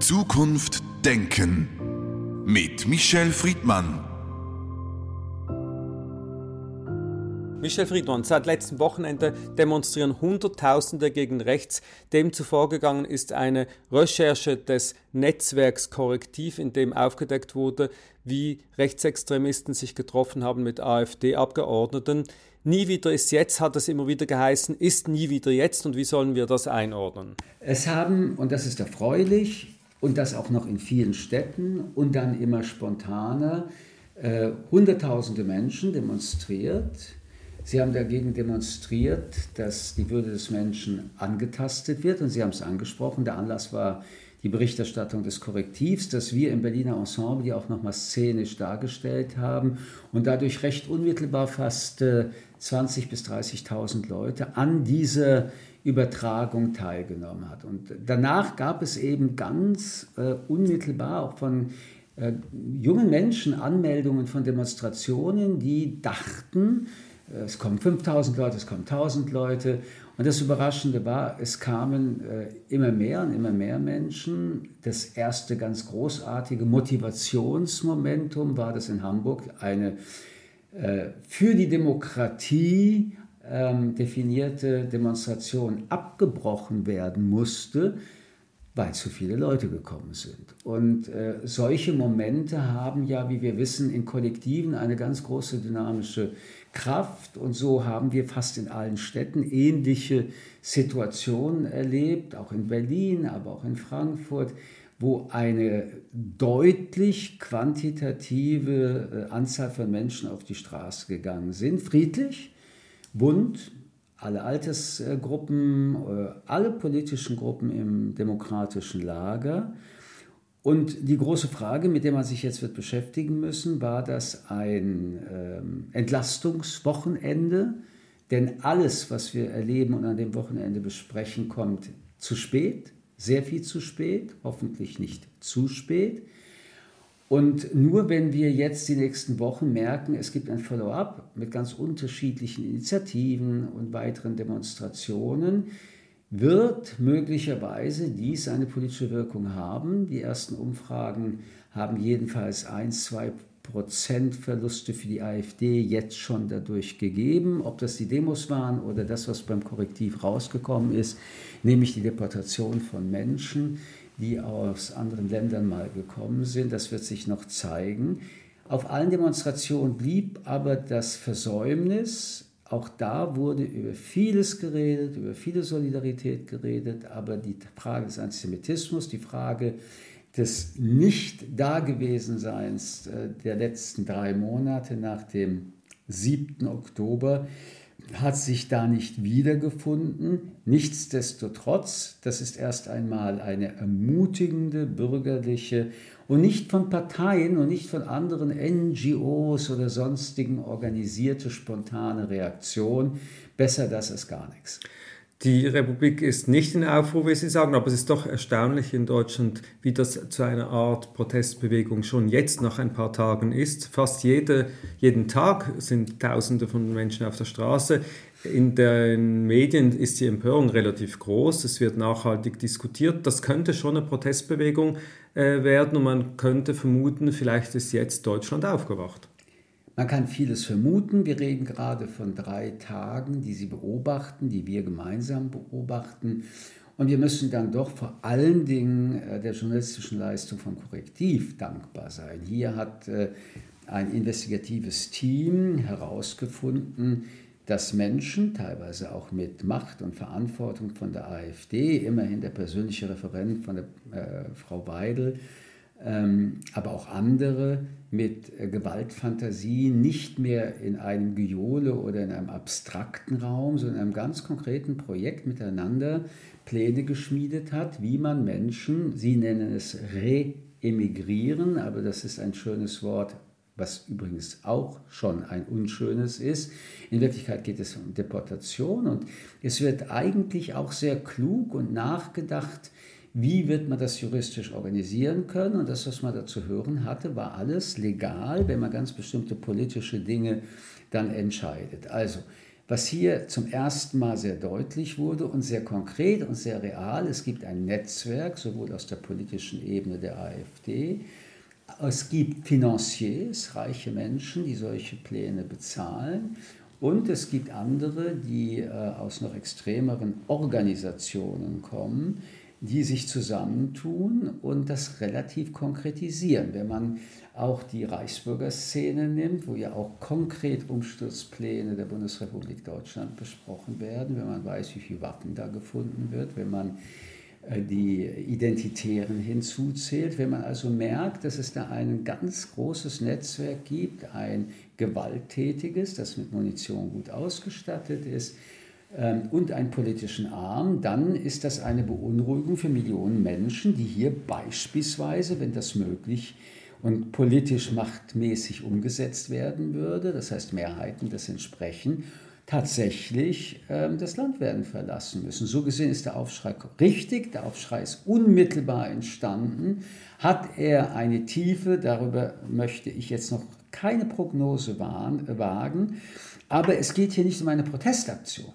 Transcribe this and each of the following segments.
Zukunft Denken mit Michel Friedmann. Michel Friedmann, seit letztem Wochenende demonstrieren Hunderttausende gegen rechts. Dem zuvorgegangen ist eine Recherche des Netzwerks Korrektiv, in dem aufgedeckt wurde, wie Rechtsextremisten sich getroffen haben mit AfD-Abgeordneten. Nie wieder ist jetzt, hat es immer wieder geheißen, ist nie wieder jetzt und wie sollen wir das einordnen? Es haben, und das ist erfreulich, und das auch noch in vielen Städten und dann immer spontaner, äh, Hunderttausende Menschen demonstriert Sie haben dagegen demonstriert, dass die Würde des Menschen angetastet wird und Sie haben es angesprochen. Der Anlass war die Berichterstattung des Korrektivs, das wir im Berliner Ensemble die auch nochmal szenisch dargestellt haben und dadurch recht unmittelbar fast 20.000 äh, bis 30.000 Leute an dieser Übertragung teilgenommen hat. Und danach gab es eben ganz äh, unmittelbar auch von äh, jungen Menschen Anmeldungen von Demonstrationen, die dachten, es kommen 5000 Leute, es kommen 1000 Leute. Und das Überraschende war, es kamen äh, immer mehr und immer mehr Menschen. Das erste ganz großartige Motivationsmomentum war, dass in Hamburg eine äh, für die Demokratie ähm, definierte Demonstration abgebrochen werden musste, weil zu viele Leute gekommen sind. Und äh, solche Momente haben ja, wie wir wissen, in Kollektiven eine ganz große dynamische Kraft. Und so haben wir fast in allen Städten ähnliche Situationen erlebt, auch in Berlin, aber auch in Frankfurt, wo eine deutlich quantitative äh, Anzahl von Menschen auf die Straße gegangen sind, friedlich, bunt, alle Altersgruppen, äh, alle politischen Gruppen im demokratischen Lager. Und die große Frage, mit der man sich jetzt wird beschäftigen müssen, war das ein ähm, Entlastungswochenende? Denn alles, was wir erleben und an dem Wochenende besprechen, kommt zu spät, sehr viel zu spät, hoffentlich nicht zu spät. Und nur wenn wir jetzt die nächsten Wochen merken, es gibt ein Follow-up mit ganz unterschiedlichen Initiativen und weiteren Demonstrationen, wird möglicherweise dies eine politische Wirkung haben. Die ersten Umfragen haben jedenfalls 1, 2 Prozent Verluste für die AfD jetzt schon dadurch gegeben. Ob das die Demos waren oder das, was beim Korrektiv rausgekommen ist, nämlich die Deportation von Menschen, die aus anderen Ländern mal gekommen sind, das wird sich noch zeigen. Auf allen Demonstrationen blieb aber das Versäumnis, auch da wurde über vieles geredet, über viele Solidarität geredet, aber die Frage des Antisemitismus, die Frage des Nicht-Dagewesenseins äh, der letzten drei Monate nach dem 7. Oktober hat sich da nicht wiedergefunden. Nichtsdestotrotz, das ist erst einmal eine ermutigende bürgerliche und nicht von Parteien und nicht von anderen NGOs oder sonstigen organisierte spontane Reaktion. Besser das als gar nichts. Die Republik ist nicht in Aufruhr, wie Sie sagen, aber es ist doch erstaunlich in Deutschland, wie das zu einer Art Protestbewegung schon jetzt nach ein paar Tagen ist. Fast jede, jeden Tag sind Tausende von Menschen auf der Straße. In den Medien ist die Empörung relativ groß, es wird nachhaltig diskutiert. Das könnte schon eine Protestbewegung äh, werden und man könnte vermuten, vielleicht ist jetzt Deutschland aufgewacht. Man kann vieles vermuten. Wir reden gerade von drei Tagen, die Sie beobachten, die wir gemeinsam beobachten. Und wir müssen dann doch vor allen Dingen äh, der journalistischen Leistung von Korrektiv dankbar sein. Hier hat äh, ein investigatives Team herausgefunden, dass Menschen, teilweise auch mit Macht und Verantwortung von der AfD, immerhin der persönliche Referent von der äh, Frau Weidel, ähm, aber auch andere mit äh, Gewaltfantasie nicht mehr in einem Gejohle oder in einem abstrakten Raum, sondern in einem ganz konkreten Projekt miteinander Pläne geschmiedet hat, wie man Menschen, Sie nennen es re-emigrieren, aber das ist ein schönes Wort, was übrigens auch schon ein unschönes ist. In Wirklichkeit geht es um Deportation und es wird eigentlich auch sehr klug und nachgedacht, wie wird man das juristisch organisieren können. Und das, was man da zu hören hatte, war alles legal, wenn man ganz bestimmte politische Dinge dann entscheidet. Also was hier zum ersten Mal sehr deutlich wurde und sehr konkret und sehr real. Es gibt ein Netzwerk, sowohl aus der politischen Ebene der AfD, es gibt Financiers, reiche Menschen, die solche Pläne bezahlen. Und es gibt andere, die äh, aus noch extremeren Organisationen kommen, die sich zusammentun und das relativ konkretisieren. Wenn man auch die Reichsbürgerszene nimmt, wo ja auch konkret Umsturzpläne der Bundesrepublik Deutschland besprochen werden, wenn man weiß, wie viel Waffen da gefunden wird, wenn man die Identitären hinzuzählt, wenn man also merkt, dass es da ein ganz großes Netzwerk gibt, ein gewalttätiges, das mit Munition gut ausgestattet ist, ähm, und einen politischen Arm, dann ist das eine Beunruhigung für Millionen Menschen, die hier beispielsweise, wenn das möglich und politisch machtmäßig umgesetzt werden würde, das heißt Mehrheiten das entsprechen, tatsächlich ähm, das Land werden verlassen müssen. So gesehen ist der Aufschrei richtig, der Aufschrei ist unmittelbar entstanden. Hat er eine Tiefe, darüber möchte ich jetzt noch keine Prognose wagen, aber es geht hier nicht um eine Protestaktion.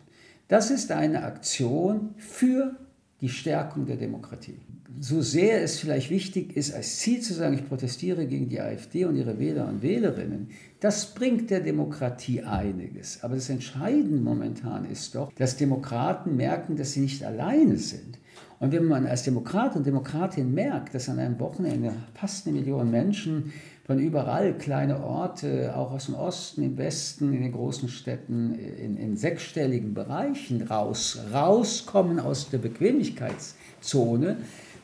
Das ist eine Aktion für die Stärkung der Demokratie. So sehr es vielleicht wichtig ist, als Ziel zu sagen, ich protestiere gegen die AfD und ihre Wähler und Wählerinnen, das bringt der Demokratie einiges. Aber das Entscheidende momentan ist doch, dass Demokraten merken, dass sie nicht alleine sind. Und wenn man als Demokrat und Demokratin merkt, dass an einem Wochenende fast eine Million Menschen von überall, kleine Orte, auch aus dem Osten, im Westen, in den großen Städten, in, in sechsstelligen Bereichen raus, rauskommen aus der Bequemlichkeitszone,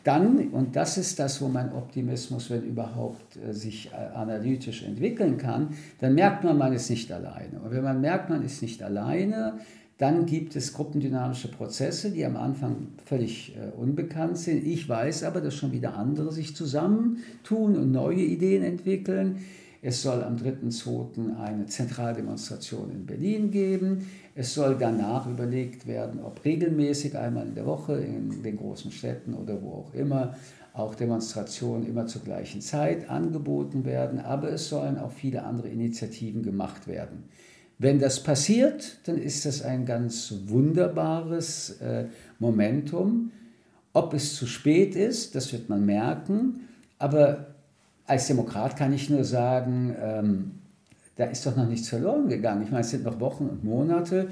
dann, und das ist das, wo mein Optimismus, wenn überhaupt, äh, sich äh, analytisch entwickeln kann, dann merkt man, man ist nicht alleine. Und wenn man merkt, man ist nicht alleine, dann gibt es gruppendynamische Prozesse, die am Anfang völlig äh, unbekannt sind. Ich weiß aber, dass schon wieder andere sich zusammentun und neue Ideen entwickeln. Es soll am 3.2. eine Zentraldemonstration in Berlin geben. Es soll danach überlegt werden, ob regelmäßig einmal in der Woche in den großen Städten oder wo auch immer auch Demonstrationen immer zur gleichen Zeit angeboten werden. Aber es sollen auch viele andere Initiativen gemacht werden. Wenn das passiert, dann ist das ein ganz wunderbares äh, Momentum. Ob es zu spät ist, das wird man merken. Aber als Demokrat kann ich nur sagen, ähm, da ist doch noch nichts verloren gegangen. Ich meine, es sind noch Wochen und Monate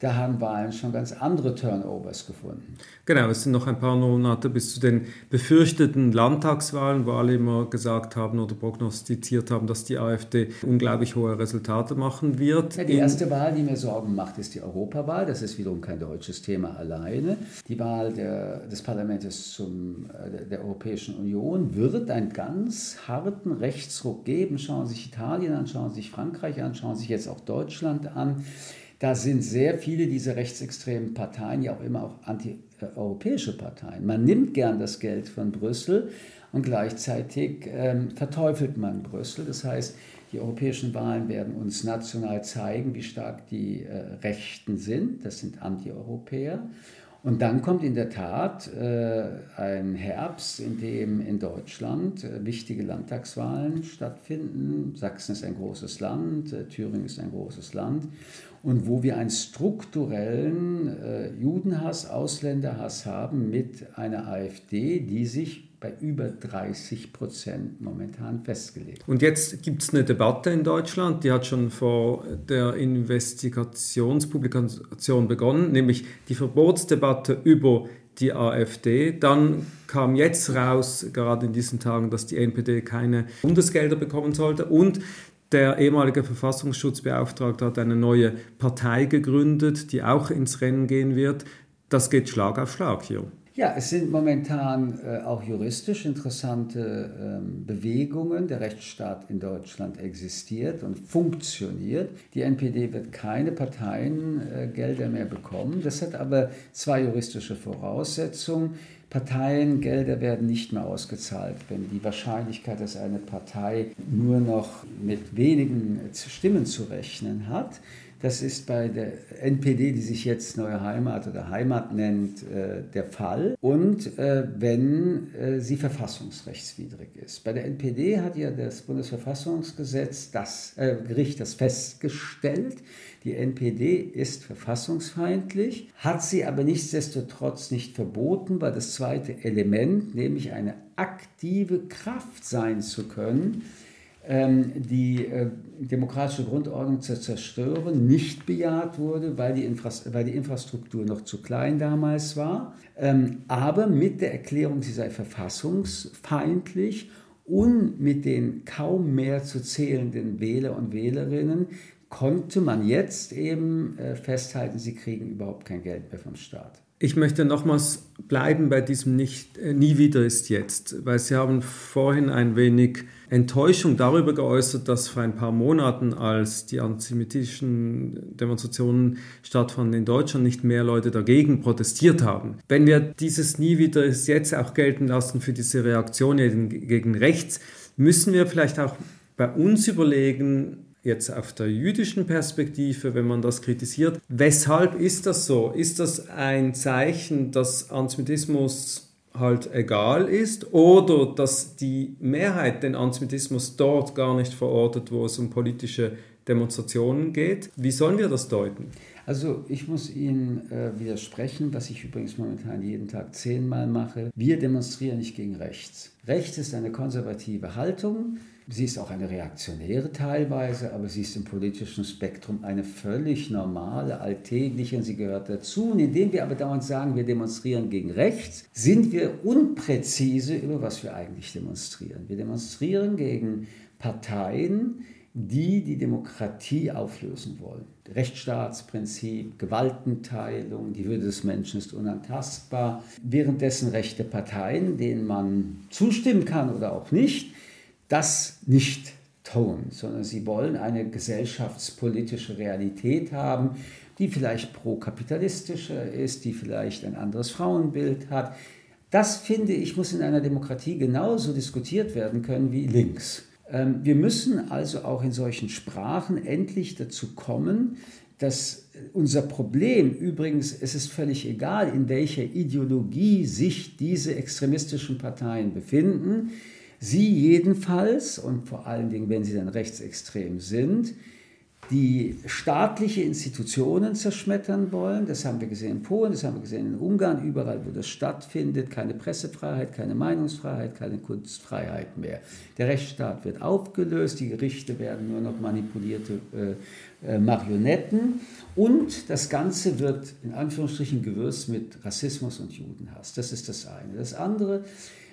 da haben Wahlen schon ganz andere Turnovers gefunden. Genau, es sind noch ein paar Monate bis zu den befürchteten Landtagswahlen, wo alle immer gesagt haben oder prognostiziert haben, dass die AfD unglaublich hohe Resultate machen wird. Ja, die erste Wahl, die mir Sorgen macht, ist die Europawahl. Das ist wiederum kein deutsches Thema alleine. Die Wahl der, des Parlaments zum, äh, der Europäischen Union wird einen ganz harten Rechtsruck geben. Schauen Sie sich Italien an, schauen Sie sich Frankreich an, schauen Sie sich jetzt auch Deutschland an. Da sind sehr viele dieser rechtsextremen Parteien ja auch immer auch antieuropäische Parteien. Man nimmt gern das Geld von Brüssel und gleichzeitig ähm, verteufelt man Brüssel. Das heißt, die europäischen Wahlen werden uns national zeigen, wie stark die äh, Rechten sind. Das sind Antieuropäer. Und dann kommt in der Tat äh, ein Herbst, in dem in Deutschland äh, wichtige Landtagswahlen stattfinden. Sachsen ist ein großes Land, äh, Thüringen ist ein großes Land. Und wo wir einen strukturellen äh, Judenhass, Ausländerhass haben mit einer AfD, die sich bei über 30 Prozent momentan festgelegt. Und jetzt gibt es eine Debatte in Deutschland, die hat schon vor der Investigationspublikation begonnen, nämlich die Verbotsdebatte über die AfD. Dann kam jetzt raus, gerade in diesen Tagen, dass die NPD keine Bundesgelder bekommen sollte. Und der ehemalige Verfassungsschutzbeauftragte hat eine neue Partei gegründet, die auch ins Rennen gehen wird. Das geht Schlag auf Schlag hier. Ja, es sind momentan äh, auch juristisch interessante ähm, Bewegungen. Der Rechtsstaat in Deutschland existiert und funktioniert. Die NPD wird keine Parteiengelder äh, mehr bekommen. Das hat aber zwei juristische Voraussetzungen. Parteiengelder werden nicht mehr ausgezahlt, wenn die Wahrscheinlichkeit, dass eine Partei nur noch mit wenigen Stimmen zu rechnen hat Das ist bei der NPD, die sich jetzt Neue Heimat oder Heimat nennt, äh, der Fall. Und äh, wenn äh, sie verfassungsrechtswidrig ist. Bei der NPD hat ja das Bundesverfassungsgesetz, das Gericht das festgestellt. Die NPD ist verfassungsfeindlich, hat sie aber nichtsdestotrotz nicht verboten, weil das zweite Element, nämlich eine aktive Kraft sein zu können, die äh, demokratische Grundordnung zu zerstören, nicht bejaht wurde, weil die, Infras weil die Infrastruktur noch zu klein damals war, ähm, aber mit der Erklärung, sie sei verfassungsfeindlich und mit den kaum mehr zu zählenden Wähler und Wählerinnen konnte man jetzt eben äh, festhalten, sie kriegen überhaupt kein Geld mehr vom Staat. Ich möchte nochmals bleiben bei diesem nicht, äh, Nie wieder ist jetzt, weil Sie haben vorhin ein wenig Enttäuschung darüber geäußert, dass vor ein paar Monaten, als die antisemitischen Demonstrationen stattfanden in Deutschland, nicht mehr Leute dagegen protestiert haben. Wenn wir dieses Nie wieder jetzt auch gelten lassen für diese Reaktion gegen rechts, müssen wir vielleicht auch bei uns überlegen, jetzt auf der jüdischen Perspektive, wenn man das kritisiert. Weshalb ist das so? Ist das ein Zeichen, dass Antisemitismus halt egal ist oder dass die Mehrheit den Antisemitismus dort gar nicht verortet, wo es um politische Demonstrationen geht? Wie sollen wir das deuten? Also ich muss Ihnen äh, widersprechen, was ich übrigens momentan jeden Tag zehnmal mache. Wir demonstrieren nicht gegen rechts. Rechts ist eine konservative Haltung. Sie ist auch eine reaktionäre teilweise, aber sie ist im politischen Spektrum eine völlig normale, alltägliche und sie gehört dazu. Und indem wir aber dauernd sagen, wir demonstrieren gegen rechts, sind wir unpräzise über was wir eigentlich demonstrieren. Wir demonstrieren gegen Parteien, die die Demokratie auflösen wollen. Rechtsstaatsprinzip, Gewaltenteilung, die Würde des Menschen ist unantastbar. Währenddessen rechte Parteien, denen man zustimmen kann oder auch nicht, das nicht tun, sondern sie wollen eine gesellschaftspolitische Realität haben, die vielleicht pro-kapitalistischer ist, die vielleicht ein anderes Frauenbild hat. Das finde ich, muss in einer Demokratie genauso diskutiert werden können wie links. Ähm, wir müssen also auch in solchen Sprachen endlich dazu kommen, dass unser Problem, übrigens, es ist völlig egal, in welcher Ideologie sich diese extremistischen Parteien befinden, Sie jedenfalls, und vor allen Dingen, wenn sie dann rechtsextrem sind, die staatliche Institutionen zerschmettern wollen. Das haben wir gesehen in Polen, das haben wir gesehen in Ungarn, überall, wo das stattfindet. Keine Pressefreiheit, keine Meinungsfreiheit, keine Kunstfreiheit mehr. Der Rechtsstaat wird aufgelöst, die Gerichte werden nur noch manipulierte äh, äh, Marionetten. Und das Ganze wird in Anführungsstrichen gewürzt mit Rassismus und Judenhass. Das ist das eine. Das andere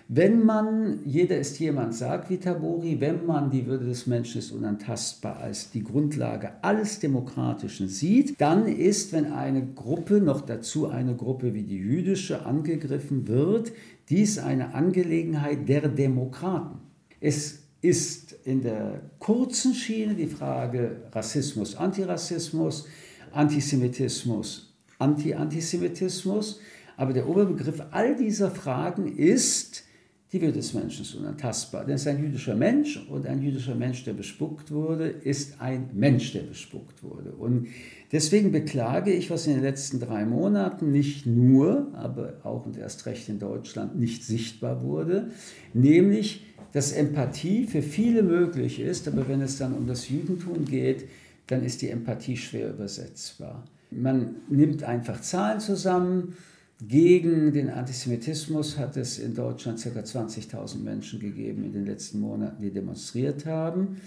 wenn man, jeder ist jemand, sagt wie wenn man die Würde des Menschen ist unantastbar als die Grundlage alles Demokratischen sieht, dann ist, wenn eine Gruppe, noch dazu eine Gruppe wie die jüdische, angegriffen wird, dies eine Angelegenheit der Demokraten. Es ist in der kurzen Schiene die Frage Rassismus, Antirassismus, Antisemitismus, Anti-Antisemitismus. Aber der Oberbegriff all dieser Fragen ist, die Würde des Menschen ist unantastbar. Denn es ist ein jüdischer Mensch und ein jüdischer Mensch, der bespuckt wurde, ist ein Mensch, der bespuckt wurde. Und deswegen beklage ich, was in den letzten drei Monaten nicht nur, aber auch und erst recht in Deutschland nicht sichtbar wurde, nämlich, dass Empathie für viele möglich ist, aber wenn es dann um das Judentum geht, dann ist die Empathie schwer übersetzbar. Man nimmt einfach Zahlen zusammen, gegen den Antisemitismus hat es in Deutschland ca. 20.000 Menschen gegeben in den letzten Monaten, die demonstriert haben.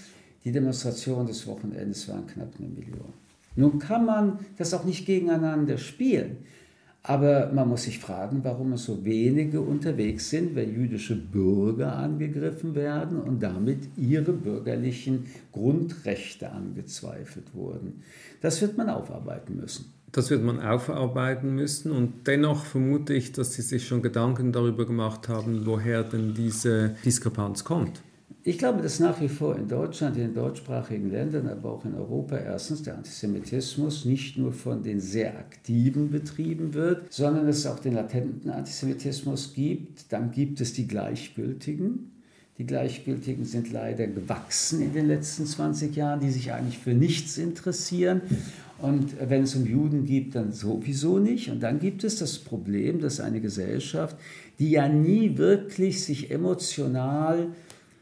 Die Demonstrationen des Wochenendes waren knapp eine Million. Nun kann man das auch nicht gegeneinander spielen. Aber man muss sich fragen, warum es so wenige unterwegs sind, wenn jüdische Bürger angegriffen werden und damit ihre bürgerlichen Grundrechte angezweifelt wurden. Das wird man aufarbeiten müssen. Das wird man aufarbeiten müssen und dennoch vermute ich, dass Sie sich schon Gedanken darüber gemacht haben, woher denn diese Diskrepanz kommt. Ich glaube, dass nach wie vor in Deutschland, in den deutschsprachigen Ländern, aber auch in Europa erstens der Antisemitismus nicht nur von den sehr Aktiven betrieben wird, sondern es auch den latenten Antisemitismus gibt. Dann gibt es die Gleichgültigen. Die Gleichgültigen sind leider gewachsen in den letzten 20 Jahren, die sich eigentlich für nichts interessieren. Und wenn es um Juden geht, dann sowieso nicht. Und dann gibt es das Problem, dass eine Gesellschaft, die ja nie wirklich sich emotional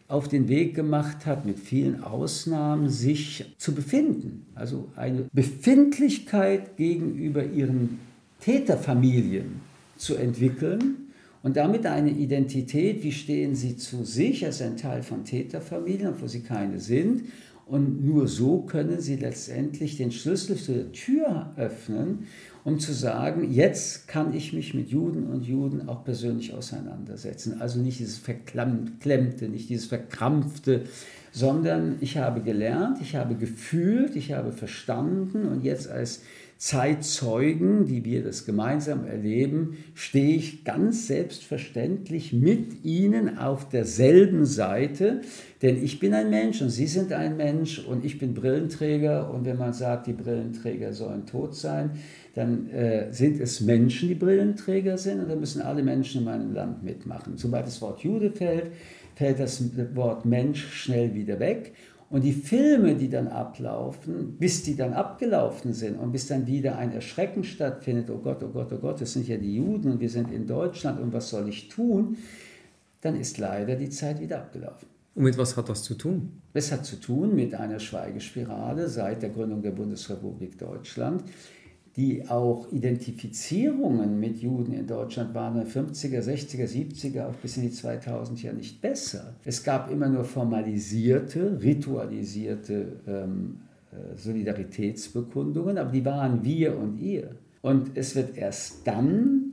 auf den Weg gemacht hat, mit vielen Ausnahmen, sich zu befinden. Also eine Befindlichkeit gegenüber ihren Täterfamilien zu entwickeln und damit eine Identität, wie stehen sie zu sich als ein Teil von Täterfamilien, obwohl sie keine sind. Und nur so können sie letztendlich den Schlüssel zur Tür öffnen, um zu sagen, jetzt kann ich mich mit Juden und Juden auch persönlich auseinandersetzen. Also nicht dieses Verklemmte, nicht dieses Verkrampfte, sondern ich habe gelernt, ich habe gefühlt, ich habe verstanden und jetzt als Zeitzeugen, die wir das gemeinsam erleben, stehe ich ganz selbstverständlich mit ihnen auf derselben Seite, denn ich bin ein Mensch und Sie sind ein Mensch und ich bin Brillenträger. Und wenn man sagt, die Brillenträger sollen tot sein, dann äh, sind es Menschen, die Brillenträger sind. Und dann müssen alle Menschen in meinem Land mitmachen. Sobald das Wort Jude fällt, fällt das Wort Mensch schnell wieder weg und die Filme, die dann ablaufen, bis die dann abgelaufen sind und bis dann wieder ein Erschrecken stattfindet, oh Gott, oh Gott, oh Gott, das sind ja die Juden und wir sind in Deutschland und was soll ich tun, dann ist leider die Zeit wieder abgelaufen. Und mit was hat das zu tun? Es hat zu tun mit einer Schweigespirale seit der Gründung der Bundesrepublik Deutschland, die auch Identifizierungen mit Juden in Deutschland waren in den 50er, 60er, 70er, auch bis in die 2000 ja nicht besser. Es gab immer nur formalisierte, ritualisierte ähm, äh, Solidaritätsbekundungen, aber die waren wir und ihr. Und es wird erst dann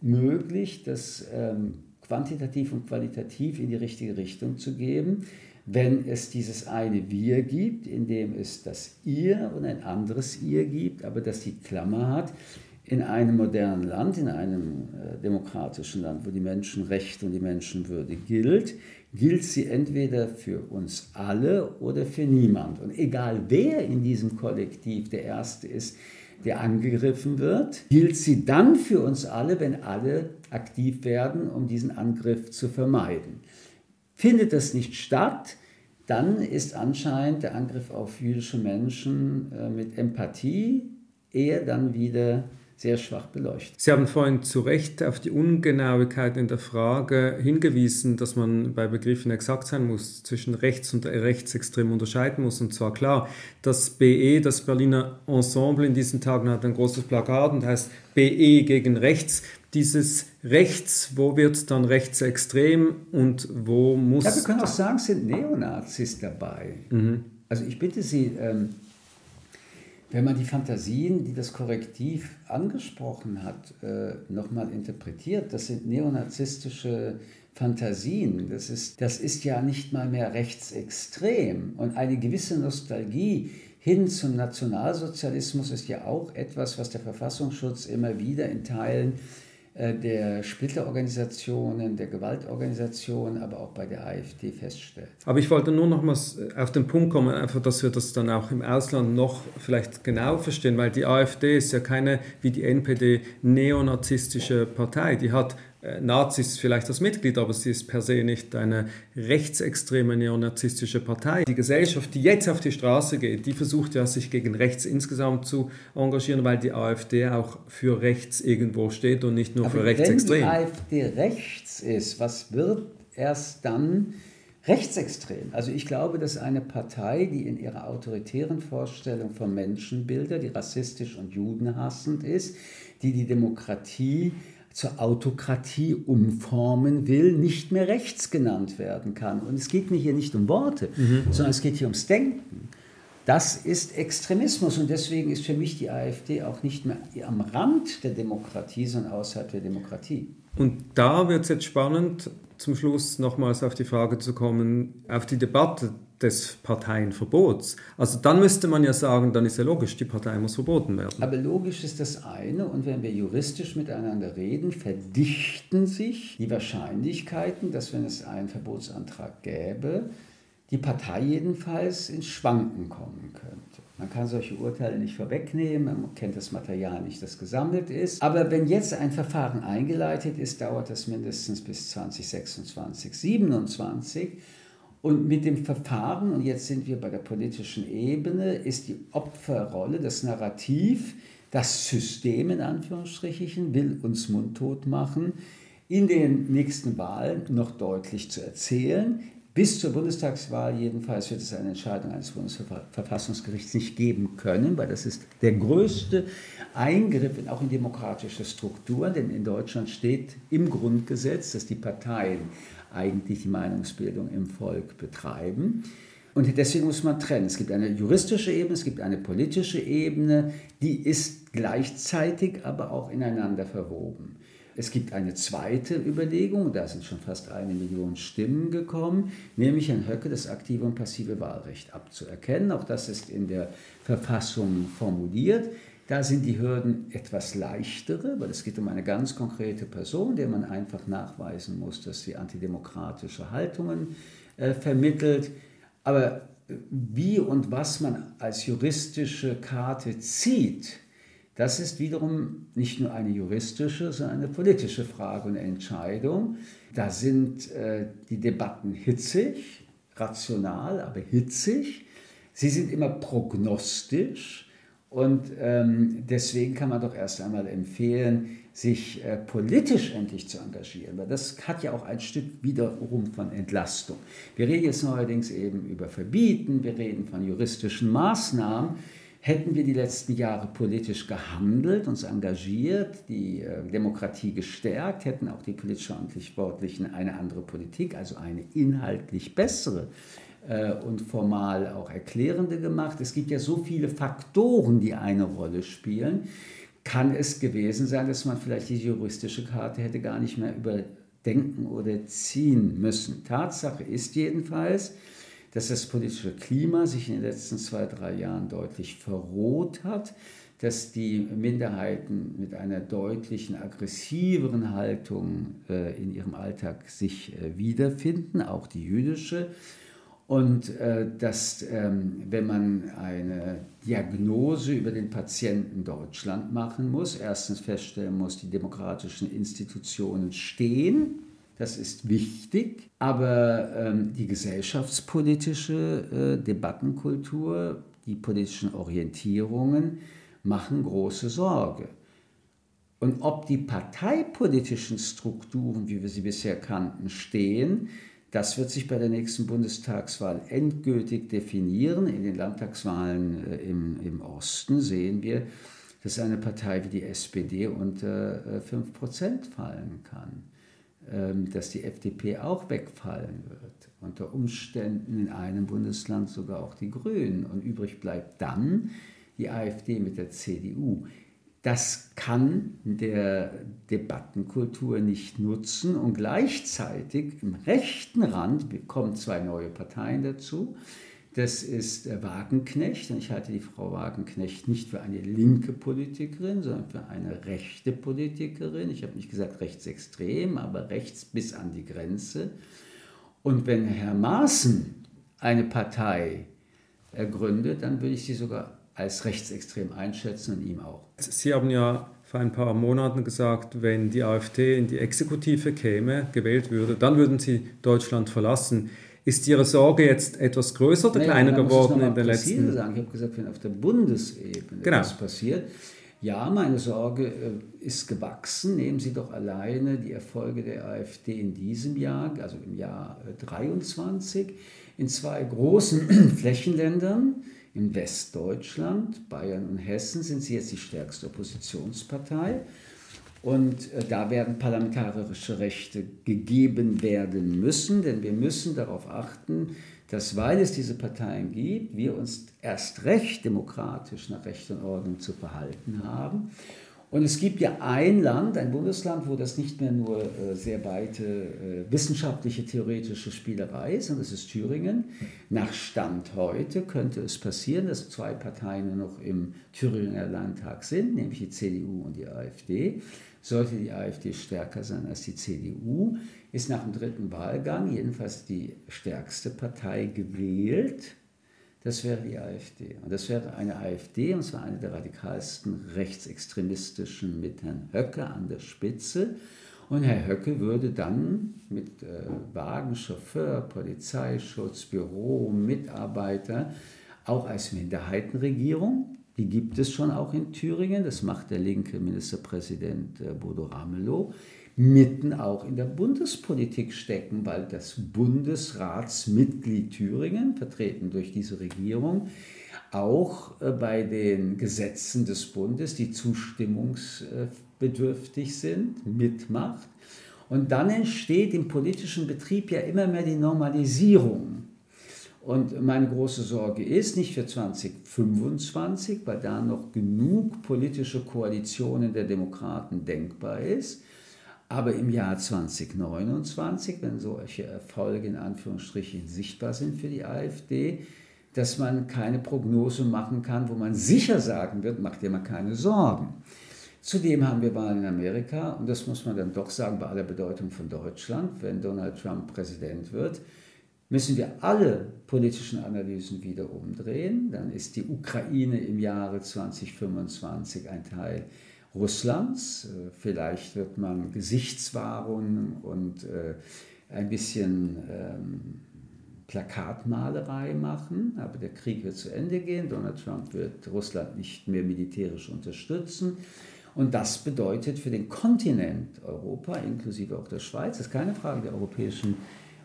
möglich, das ähm, quantitativ und qualitativ in die richtige Richtung zu geben, wenn es dieses eine Wir gibt, in dem es das Ihr und ein anderes Ihr gibt, aber das die Klammer hat, in einem modernen Land, in einem äh, demokratischen Land, wo die Menschenrechte und die Menschenwürde gilt, gilt sie entweder für uns alle oder für niemand. Und egal wer in diesem Kollektiv der Erste ist, der angegriffen wird, gilt sie dann für uns alle, wenn alle aktiv werden, um diesen Angriff zu vermeiden. Findet das nicht statt, dann ist anscheinend der Angriff auf jüdische Menschen äh, mit Empathie eher dann wieder sehr schwach beleuchtet. Sie haben vorhin zu Recht auf die Ungenauigkeit in der Frage hingewiesen, dass man bei Begriffen exakt sein muss, zwischen rechts und rechtsextrem unterscheiden muss. Und zwar klar, das BE, das Berliner Ensemble in diesen Tagen hat ein großes Plakat und heißt BE gegen rechts dieses Rechts, wo wird dann rechtsextrem und wo muss... Ja, wir können auch sagen, es sind Neonazis dabei. Mhm. Also ich bitte Sie, ähm, wenn man die Fantasien, die das Korrektiv angesprochen hat, äh, nochmal interpretiert, das sind neonazistische Fantasien. Das ist, das ist ja nicht mal mehr rechtsextrem. Und eine gewisse Nostalgie hin zum Nationalsozialismus ist ja auch etwas, was der Verfassungsschutz immer wieder in Teilen der Splitterorganisationen, der Gewaltorganisationen, aber auch bei der AfD feststellt. Aber ich wollte nur noch mal auf den Punkt kommen, einfach, dass wir das dann auch im Ausland noch vielleicht genau verstehen, weil die AfD ist ja keine, wie die NPD, neonazistische Partei. Die hat äh, Nazis vielleicht als Mitglied, aber sie ist per se nicht eine rechtsextreme neonazistische Partei. Die Gesellschaft, die jetzt auf die Straße geht, die versucht ja, sich gegen rechts insgesamt zu engagieren, weil die AfD auch für rechts irgendwo steht und nicht nur aber für rechtsextrem. Wenn die AfD rechts ist, was wird erst dann rechtsextrem? Also ich glaube, dass eine Partei, die in ihrer autoritären Vorstellung von Menschenbilder, die rassistisch und judenhassend ist, die die Demokratie zur Autokratie umformen will, nicht mehr rechts genannt werden kann. Und es geht mir hier nicht um Worte, mhm. sondern es geht hier ums Denken. Das ist Extremismus und deswegen ist für mich die AfD auch nicht mehr am Rand der Demokratie, sondern außerhalb der Demokratie. Und da wird es jetzt spannend, zum Schluss nochmals auf die Frage zu kommen, auf die Debatte des Parteienverbots. Also dann müsste man ja sagen, dann ist ja logisch, die Partei muss verboten werden. Aber logisch ist das eine und wenn wir juristisch miteinander reden, verdichten sich die Wahrscheinlichkeiten, dass wenn es einen Verbotsantrag gäbe, die Partei jedenfalls ins Schwanken kommen könnte. Man kann solche Urteile nicht vorwegnehmen, man kennt das Material nicht, das gesammelt ist. Aber wenn jetzt ein Verfahren eingeleitet ist, dauert das mindestens bis 2026, 2027. Und mit dem Verfahren, und jetzt sind wir bei der politischen Ebene, ist die Opferrolle, das Narrativ, das System in Anführungsstrichen will uns mundtot machen, in den nächsten Wahlen noch deutlich zu erzählen. Bis zur Bundestagswahl jedenfalls wird es eine Entscheidung eines Bundesverfassungsgerichts nicht geben können, weil das ist der größte Eingriff in, auch in demokratische Strukturen, denn in Deutschland steht im Grundgesetz, dass die Parteien eigentlich die Meinungsbildung im Volk betreiben. Und deswegen muss man trennen. Es gibt eine juristische Ebene, es gibt eine politische Ebene, die ist gleichzeitig aber auch ineinander verwoben. Es gibt eine zweite Überlegung, da sind schon fast eine Million Stimmen gekommen, nämlich Herrn Höcke das aktive und passive Wahlrecht abzuerkennen. Auch das ist in der Verfassung formuliert. Da sind die Hürden etwas leichtere, weil es geht um eine ganz konkrete Person, der man einfach nachweisen muss, dass sie antidemokratische Haltungen äh, vermittelt. Aber wie und was man als juristische Karte zieht, das ist wiederum nicht nur eine juristische, sondern eine politische Frage und Entscheidung. Da sind äh, die Debatten hitzig, rational, aber hitzig. Sie sind immer prognostisch und ähm, deswegen kann man doch erst einmal empfehlen, sich äh, politisch endlich zu engagieren, weil das hat ja auch ein Stück wiederum von Entlastung. Wir reden jetzt neuerdings eben über Verbieten, wir reden von juristischen Maßnahmen. Hätten wir die letzten Jahre politisch gehandelt, uns engagiert, die äh, Demokratie gestärkt, hätten auch die politisch Verantwortlichen eine andere Politik, also eine inhaltlich bessere und formal auch erklärende gemacht. Es gibt ja so viele Faktoren, die eine Rolle spielen. Kann es gewesen sein, dass man vielleicht die juristische Karte hätte gar nicht mehr überdenken oder ziehen müssen? Tatsache ist jedenfalls, dass das politische Klima sich in den letzten zwei, drei Jahren deutlich verroht hat, dass die Minderheiten mit einer deutlichen aggressiveren Haltung äh, in ihrem Alltag sich äh, wiederfinden, auch die jüdische. Und äh, dass, ähm, wenn man eine Diagnose über den Patienten Deutschland machen muss, erstens feststellen muss, die demokratischen Institutionen stehen, das ist wichtig, aber ähm, die gesellschaftspolitische äh, Debattenkultur, die politischen Orientierungen machen große Sorge. Und ob die parteipolitischen Strukturen, wie wir sie bisher kannten, stehen, das wird sich bei der nächsten Bundestagswahl endgültig definieren. In den Landtagswahlen äh, im, im Osten sehen wir, dass eine Partei wie die SPD unter äh, 5% fallen kann. Ähm, dass die FDP auch wegfallen wird. Unter Umständen in einem Bundesland sogar auch die Grünen. Und übrig bleibt dann die AfD mit der CDU. Das kann der Debattenkultur nicht nutzen und gleichzeitig im rechten Rand kommen zwei neue Parteien dazu, das ist Wagenknecht. Und ich halte die Frau Wagenknecht nicht für eine linke Politikerin, sondern für eine rechte Politikerin. Ich habe nicht gesagt rechtsextrem, aber rechts bis an die Grenze. Und wenn Herr Maaßen eine Partei gründet, dann würde ich sie sogar als rechtsextrem einschätzen und ihm auch. Sie haben ja vor ein paar Monaten gesagt, wenn die AfD in die Exekutive käme, gewählt würde, dann würden Sie Deutschland verlassen. Ist Ihre Sorge jetzt etwas größer oder naja, kleiner geworden in den letzten Jahren? Ich habe gesagt, wenn auf der Bundesebene genau. das passiert, ja, meine Sorge äh, ist gewachsen. Nehmen Sie doch alleine die Erfolge der AfD in diesem Jahr, also im Jahr 23, äh, in zwei großen Flächenländern, in Westdeutschland, Bayern und Hessen, sind sie jetzt die stärkste Oppositionspartei. Und äh, da werden parlamentarische Rechte gegeben werden müssen, denn wir müssen darauf achten, dass, weil es diese Parteien gibt, wir uns erst recht demokratisch nach Recht und Ordnung zu verhalten haben. Und es gibt ja ein Land, ein Bundesland, wo das nicht mehr nur äh, sehr weite äh, wissenschaftliche, theoretische Spielerei ist, sondern das ist Thüringen. Nach Stand heute könnte es passieren, dass zwei Parteien noch im Thüringer Landtag sind, nämlich die CDU und die AfD sollte die AfD stärker sein als die CDU, ist nach dem dritten Wahlgang jedenfalls die stärkste Partei gewählt. Das wäre die AfD. Und das wäre eine AfD, und zwar eine der radikalsten rechtsextremistischen mit Herrn Höcke an der Spitze. Und Herr Höcke würde dann mit äh, Wagen, Chauffeur, Polizeischutz, Büro, Mitarbeiter, auch als Minderheitenregierung, die gibt es schon auch in Thüringen, das macht der linke Ministerpräsident äh, Bodo Ramelow, mitten auch in der Bundespolitik stecken, weil das Bundesratsmitglied Thüringen, vertreten durch diese Regierung, auch äh, bei den Gesetzen des Bundes, die zustimmungsbedürftig sind, mitmacht. Und dann entsteht im politischen Betrieb ja immer mehr die Normalisierung. Und meine große Sorge ist nicht für 2025, weil da noch genug politische Koalitionen der Demokraten denkbar ist, aber im Jahr 2029, wenn solche Erfolge in Anführungsstrichen sichtbar sind für die AfD, dass man keine Prognose machen kann, wo man sicher sagen wird, macht dir mal keine Sorgen. Zudem haben wir Wahlen in Amerika und das muss man dann doch sagen bei aller Bedeutung von Deutschland, wenn Donald Trump Präsident wird, müssen wir alle politischen Analysen wieder umdrehen. Dann ist die Ukraine im Jahre 2025 ein Teil Russlands. Äh, vielleicht wird man Gesichtswahrung und äh, ein bisschen ähm, Plakatmalerei machen, aber der Krieg wird zu Ende gehen. Donald Trump wird Russland nicht mehr militärisch unterstützen. Und das bedeutet für den Kontinent Europa, inklusive auch der Schweiz, das ist keine Frage der Europäischen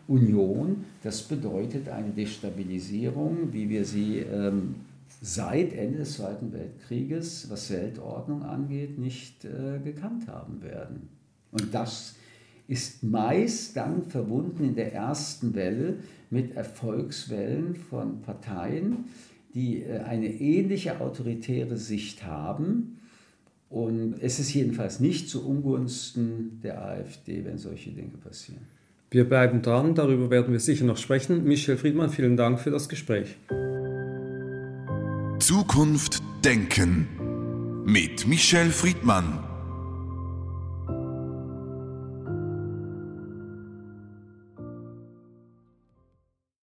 Union, das bedeutet eine Destabilisierung, wie wir sie ähm, seit Ende des Zweiten Weltkrieges, was Weltordnung angeht, nicht äh, gekannt haben werden. Und das ist meist dann verbunden in der ersten Welle mit Erfolgswellen von Parteien, die äh, eine ähnliche autoritäre Sicht haben. Und es ist jedenfalls nicht zu Ungunsten der AfD, wenn solche Dinge passieren. Wir bleiben dran, darüber werden wir sicher noch sprechen. Michel Friedmann, vielen Dank für das Gespräch. Zukunft denken mit Michel Friedmann.